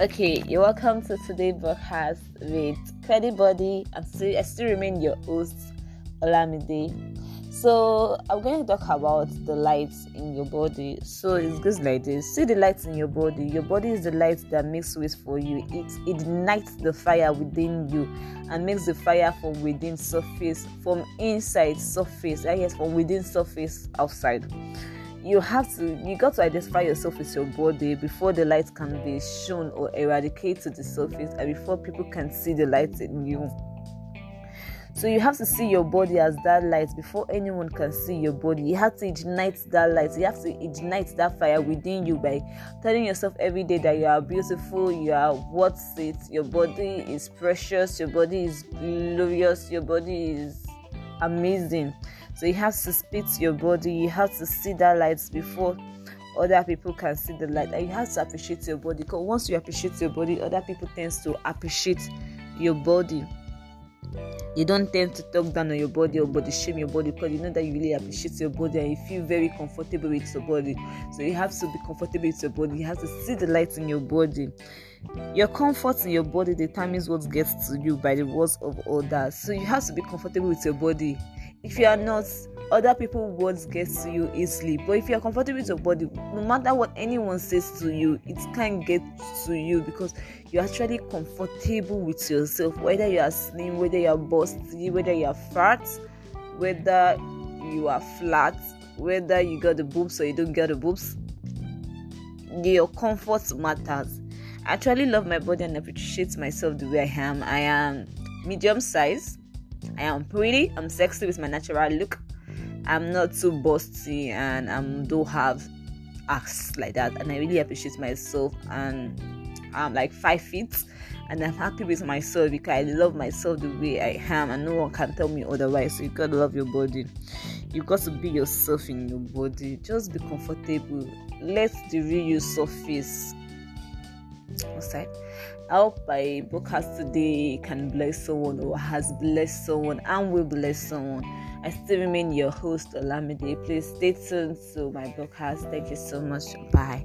Okay, you're welcome to today's broadcast with Credit Body. and still, I still remain your host, Olamide. So I'm going to talk about the lights in your body. So it goes like this: See the lights in your body. Your body is the light that makes ways for you. It ignites the fire within you and makes the fire from within surface, from inside surface. Ah, I guess from within surface outside you have to you got to identify yourself with your body before the light can be shown or eradicated to the surface and before people can see the light in you. So you have to see your body as that light before anyone can see your body. You have to ignite that light. You have to ignite that fire within you by telling yourself every day that you are beautiful you are worth it. Your body is precious. Your body is glorious. Your body is amazing so you have to to your body, you have to see that light before other people can see the light. And you have to appreciate your body because once you appreciate your body, other people tends to appreciate your body. You don't tend to talk down on your body or body shame your body because you know that you really appreciate your body and you feel very comfortable with your body. So you have to be comfortable with your body. You have to see the light in your body. Your comfort in your body determines what gets to you by the words of others. So you have to be comfortable with your body if you are not other people words get to you easily. But if you are comfortable with your body no matter what anyone says to you it can't get to you because you're actually comfortable with yourself whether you are slim whether you are busty whether you are fat whether you are flat whether you got the boobs or you don't get the boobs. Your comfort matters. I actually love my body and appreciate myself the way i am. I am medium size I am pretty, I'm sexy with my natural look. I'm not too busty and I don't have ass like that. And I really appreciate myself. And I'm like five feet and I'm happy with myself because I love myself the way I am and no one can tell me otherwise. So you gotta love your body. You got to be yourself in your body. Just be comfortable. Let the real you surface. What's that? I hope my broadcast today can bless someone or has blessed someone and will bless someone. I still remain your host, Olamide. Please stay tuned to my broadcast. Thank you so much. Bye.